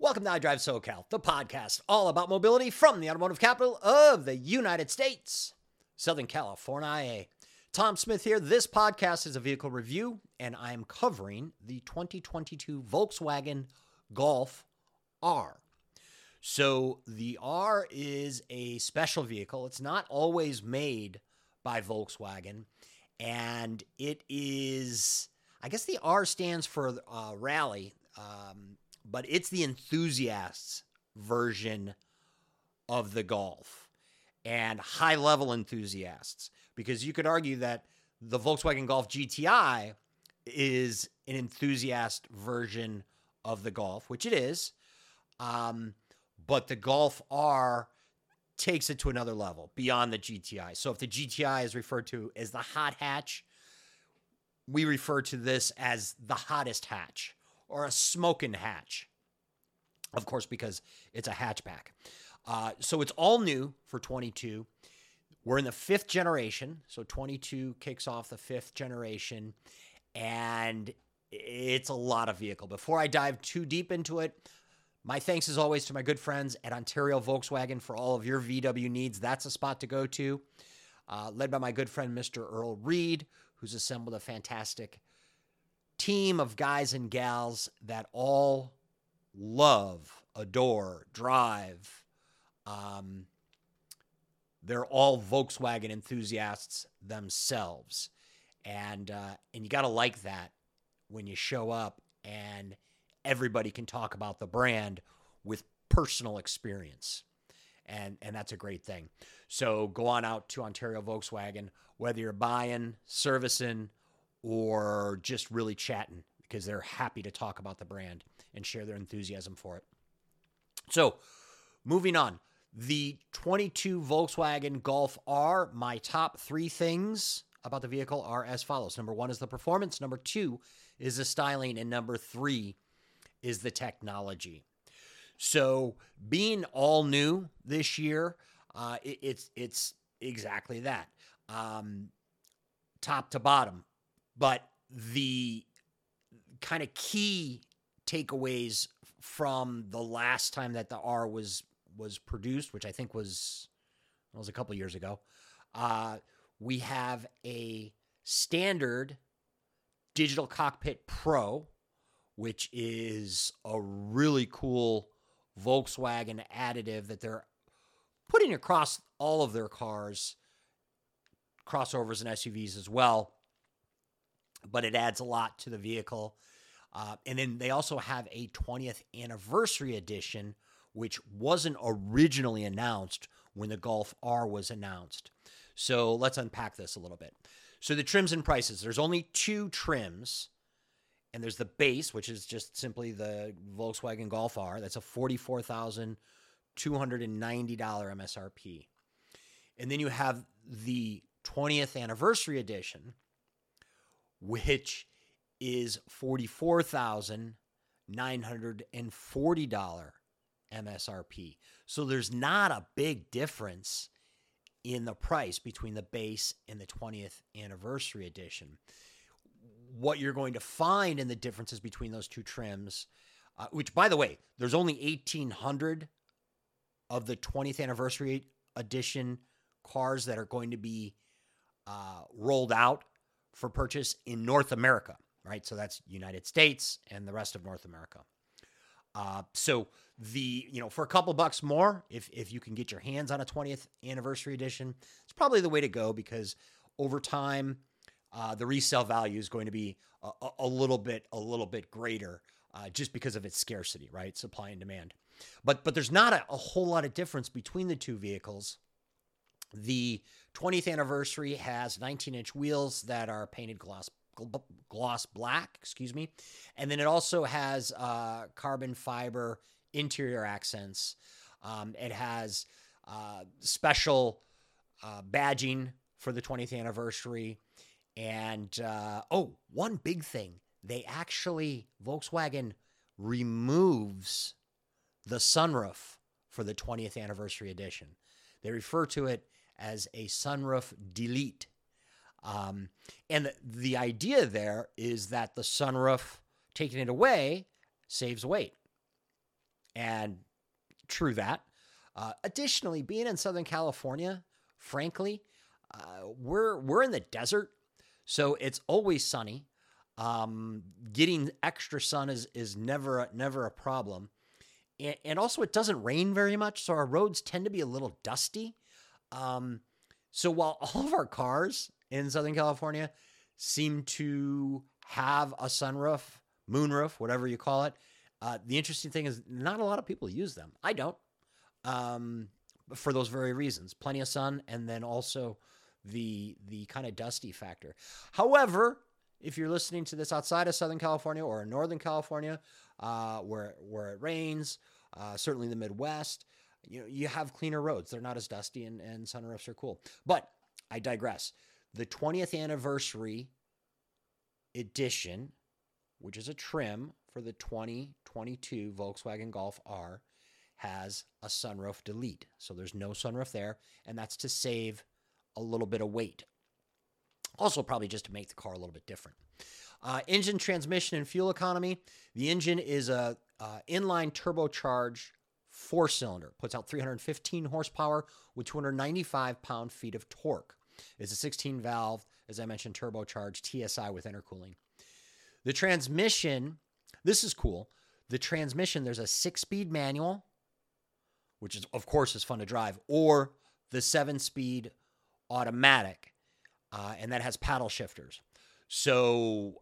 Welcome to iDrive SoCal, the podcast all about mobility from the automotive capital of the United States, Southern California. Tom Smith here. This podcast is a vehicle review, and I am covering the 2022 Volkswagen Golf R. So, the R is a special vehicle. It's not always made by Volkswagen, and it is, I guess the R stands for uh, rally. Um, but it's the enthusiasts version of the golf and high level enthusiasts because you could argue that the Volkswagen Golf GTI is an enthusiast version of the Golf, which it is. Um, but the Golf R takes it to another level beyond the GTI. So if the GTI is referred to as the hot hatch, we refer to this as the hottest hatch or a smoking hatch. Of course, because it's a hatchback. Uh, so it's all new for 22. We're in the fifth generation. So 22 kicks off the fifth generation. And it's a lot of vehicle. Before I dive too deep into it, my thanks as always to my good friends at Ontario Volkswagen for all of your VW needs. That's a spot to go to. Uh, led by my good friend, Mr. Earl Reed, who's assembled a fantastic team of guys and gals that all love, adore, drive. Um, they're all Volkswagen enthusiasts themselves, and uh, and you got to like that when you show up and everybody can talk about the brand with personal experience. And, and that's a great thing. So go on out to Ontario Volkswagen, whether you're buying, servicing, or just really chatting because they're happy to talk about the brand and share their enthusiasm for it. So, moving on, the 22 Volkswagen Golf R, my top three things about the vehicle are as follows. Number one is the performance, number two is the styling, and number three is the technology. So, being all new this year, uh, it, it's it's exactly that, um, top to bottom but the kind of key takeaways from the last time that the R was was produced, which I think was was a couple years ago, uh, we have a standard digital cockpit pro, which is a really cool Volkswagen additive that they're putting across all of their cars, crossovers and SUVs as well but it adds a lot to the vehicle. Uh, and then they also have a 20th anniversary edition, which wasn't originally announced when the Golf R was announced. So let's unpack this a little bit. So the trims and prices there's only two trims, and there's the base, which is just simply the Volkswagen Golf R. That's a $44,290 MSRP. And then you have the 20th anniversary edition, which is $44,940 MSRP. So there's not a big difference in the price between the base and the 20th anniversary edition. What you're going to find in the differences between those two trims, uh, which by the way, there's only 1,800 of the 20th anniversary edition cars that are going to be uh, rolled out for purchase in North America, right? So that's United States and the rest of North America. Uh, so the you know for a couple bucks more, if if you can get your hands on a 20th anniversary edition, it's probably the way to go because over time uh, the resale value is going to be a, a little bit a little bit greater uh, just because of its scarcity, right? Supply and demand. But but there's not a, a whole lot of difference between the two vehicles. The 20th anniversary has 19 inch wheels that are painted gloss gloss black, excuse me, and then it also has uh, carbon fiber interior accents. Um, it has uh, special uh, badging for the 20th anniversary, and uh, oh, one big thing they actually Volkswagen removes the sunroof for the 20th anniversary edition. They refer to it as a sunroof delete. Um, and the, the idea there is that the sunroof, taking it away, saves weight. And true that. Uh, additionally, being in Southern California, frankly, uh, we're we're in the desert, so it's always sunny. Um, getting extra sun is is never never a problem, and, and, also it doesn't rain very much, so our roads tend to be a little dusty. Um, so while all of our cars in Southern California seem to have a sunroof, moonroof, whatever you call it, uh, the interesting thing is not a lot of people use them. I don't, um, for those very reasons. Plenty of sun, and then also the the kind of dusty factor. However, if you're listening to this outside of Southern California or in Northern California, uh, where where it rains, uh, certainly the Midwest, you know you have cleaner roads. They're not as dusty, and, and sunroofs are cool. But I digress. The 20th anniversary edition, which is a trim for the 2022 Volkswagen Golf R, has a sunroof delete. So there's no sunroof there, and that's to save a little bit of weight. Also, probably just to make the car a little bit different. Uh, engine, transmission, and fuel economy. The engine is a uh, inline turbocharged four cylinder, puts out 315 horsepower with 295 pound feet of torque. It's a 16 valve, as I mentioned, turbocharged TSI with intercooling. The transmission, this is cool. The transmission, there's a six speed manual, which is, of course, is fun to drive, or the seven speed automatic, uh, and that has paddle shifters. So,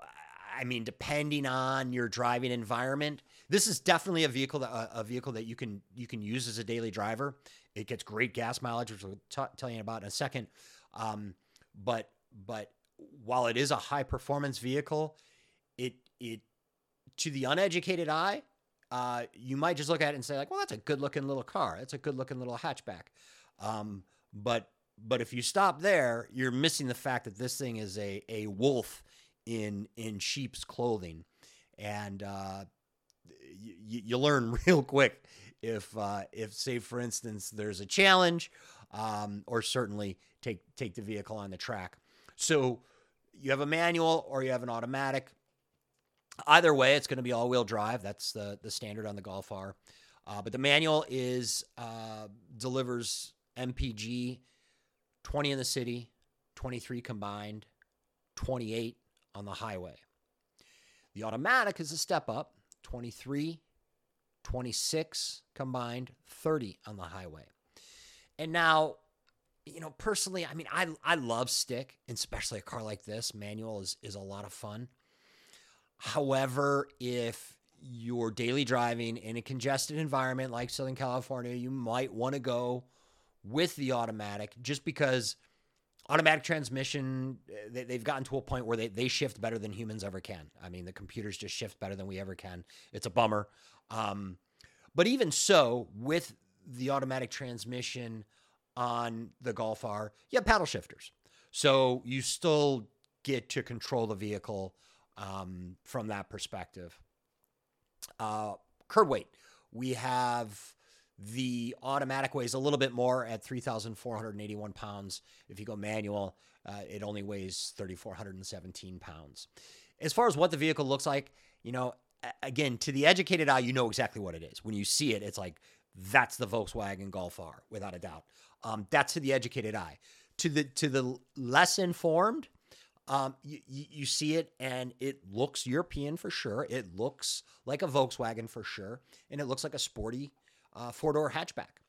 I mean, depending on your driving environment, this is definitely a vehicle that a vehicle that you can you can use as a daily driver. It gets great gas mileage, which we'll t- tell you about in a second. Um, but but while it is a high performance vehicle, it it to the uneducated eye, uh, you might just look at it and say like, well, that's a good looking little car. That's a good looking little hatchback. Um, but but if you stop there, you're missing the fact that this thing is a a wolf in in sheep's clothing, and uh, you, you learn real quick if uh, if say for instance there's a challenge, um, or certainly take take the vehicle on the track. So you have a manual or you have an automatic. Either way, it's going to be all-wheel drive. That's the the standard on the Golf R. Uh, but the manual is uh, delivers MPG 20 in the city, 23 combined, 28 on the highway. The automatic is a step up, 23, 26 combined, 30 on the highway. And now, you know, personally, I mean, I I love stick, especially a car like this. Manual is is a lot of fun. However, if you're daily driving in a congested environment like Southern California, you might want to go with the automatic just because automatic transmission they, have gotten to a point where they, they shift better than humans ever can. I mean the computers just shift better than we ever can. It's a bummer. Um, but even so with the automatic transmission on the golf r you have paddle shifters. So you still get to control the vehicle um, from that perspective. Uh, curb weight. We have the automatic weighs a little bit more at 3,481 pounds. If you go manual, uh, it only weighs 3,417 pounds. As far as what the vehicle looks like, you know, again, to the educated eye, you know exactly what it is. When you see it, it's like, that's the Volkswagen Golf R, without a doubt. Um, that's to the educated eye. To the to the less informed, um, you, you see it and it looks European for sure. It looks like a Volkswagen for sure, and it looks like a sporty uh, four door hatchback.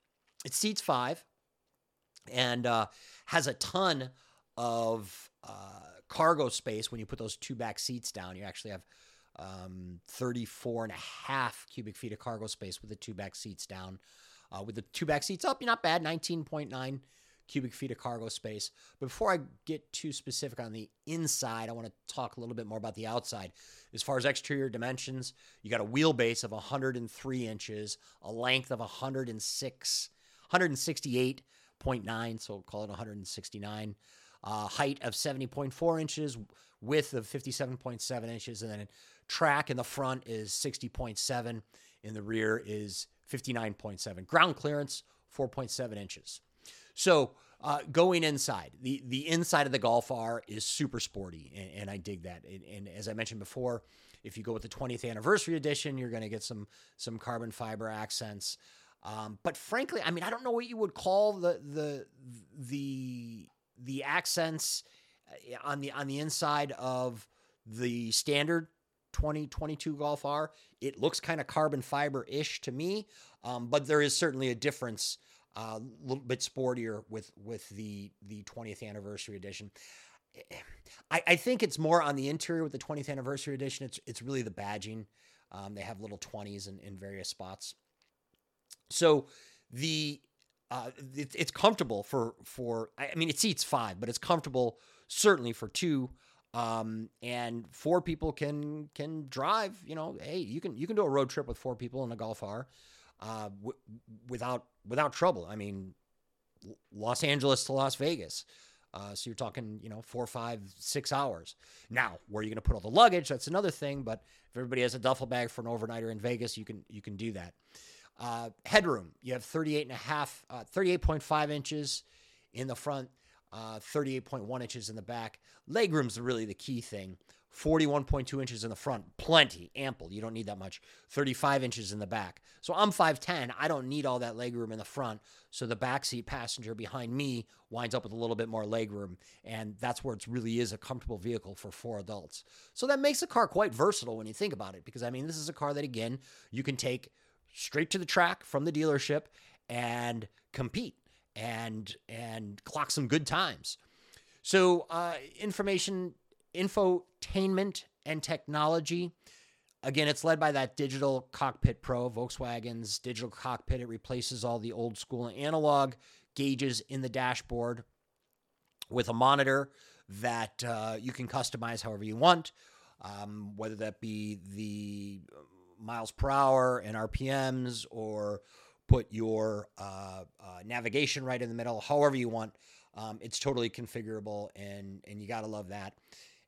It seats five and uh, has a ton of uh, cargo space when you put those two back seats down. You actually have um, 34 and a half cubic feet of cargo space with the two back seats down. Uh, with the two back seats up, you're not bad, 19.9 cubic feet of cargo space. But before I get too specific on the inside, I want to talk a little bit more about the outside. As far as exterior dimensions, you got a wheelbase of 103 inches, a length of 106, 168.9, so we'll call it 169. Uh, height of 70.4 inches, width of 57.7 inches, and then track in the front is 60.7, in the rear is 59.7. Ground clearance 4.7 inches. So uh, going inside, the the inside of the Golf R is super sporty, and, and I dig that. And, and, as I mentioned before, If you go with the 20th anniversary edition, you're going to get some some carbon fiber accents. Um, but frankly, I mean, I don't know what you would call the the the the accents uh, on the on the inside of the standard 2022 Golf R. It looks kind of carbon fiber ish to me, um, but there is certainly a difference. A uh, little bit sportier with with the the 20th anniversary edition. I, I, think it's more on the interior with the 20th anniversary edition. It's it's really the badging. Um, they have little 20s in, in various spots. So the uh, it, it's comfortable for for I mean it seats five, but it's comfortable certainly for two. Um, and four people can can drive. You know, hey, you can you can do a road trip with four people in a Golf R, uh, w- without without trouble. I mean, Los Angeles to Las Vegas. Uh, so you're talking, you know, four, five, six hours. Now, where are you going to put all the luggage? That's another thing. But if everybody has a duffel bag for an overnighter in Vegas, you can you can do that. Uh, headroom, you have 38 and a half, uh, 38.5 inches in the front, uh, 38.1 inches in the back. Legroom's really the key thing. 41.2 inches in the front, plenty, ample. You don't need that much. 35 inches in the back. So I'm 5'10. I don't need all that legroom in the front. So the backseat passenger behind me winds up with a little bit more legroom. And that's where it really is a comfortable vehicle for four adults. So that makes the car quite versatile when you think about it. Because, I mean, this is a car that, again, you can take straight to the track from the dealership and compete and and clock some good times. So uh, information, infotainment, and technology. Again, it's led by that digital cockpit pro, Volkswagen's digital cockpit. It replaces all the old school analog gauges in the dashboard with a monitor that uh, you can customize however you want, um, whether that be the miles per hour and RPMs or put your uh, uh, navigation right in the middle, however you want. Um, it's totally configurable, and and you gotta love that.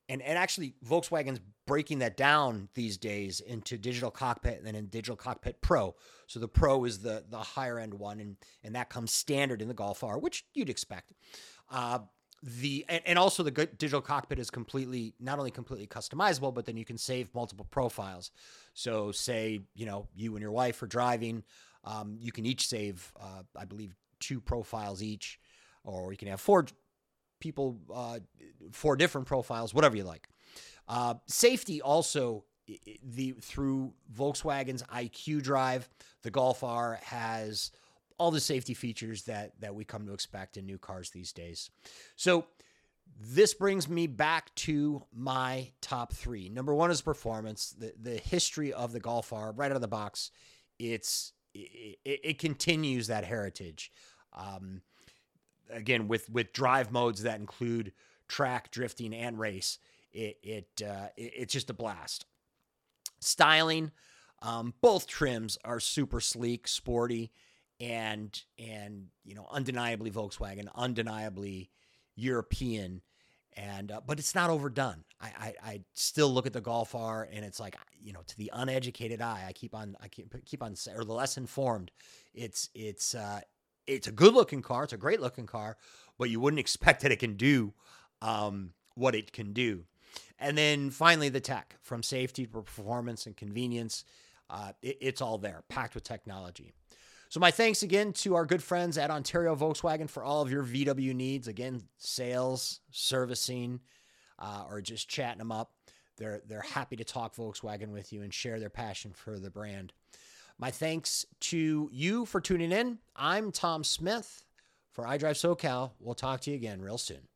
And and actually, Volkswagen's breaking that down these days into digital cockpit and then in digital cockpit Pro. So the Pro is the the higher end one, and and that comes standard in the Golf R, which you'd expect. Uh, the and, and also the digital cockpit is completely not only completely customizable, but then you can save multiple profiles. So say you know you and your wife are driving, um, you can each save uh, I believe two profiles each, or you can have four people, uh, four different profiles, whatever you like. Uh, safety also the through Volkswagen's IQ Drive, the Golf R has all the safety features that that we come to expect in new cars these days. So this brings me back to my top three. Number one is performance. The the history of the Golf R right out of the box. It's it, it continues that heritage. Um, again, with with drive modes that include track, drifting, and race, it it, uh, it it's just a blast. Styling, um, both trims are super sleek, sporty and and you know undeniably Volkswagen, undeniably European, and uh, but it's not overdone. I, I, I still look at the Golf R and it's like you know to the uneducated eye, I keep on I keep keep on or the less informed, it's it's uh, it's a good looking car, it's a great looking car, but you wouldn't expect that it can do um, what it can do. And then finally, the tech from safety to performance and convenience, uh, it, it's all there, packed with technology. So, my thanks again to our good friends at Ontario Volkswagen for all of your VW needs. Again, sales, servicing, uh, or just chatting them up. They're, they're happy to talk Volkswagen with you and share their passion for the brand. My thanks to you for tuning in. I'm Tom Smith for iDrive SoCal. We'll talk to you again real soon.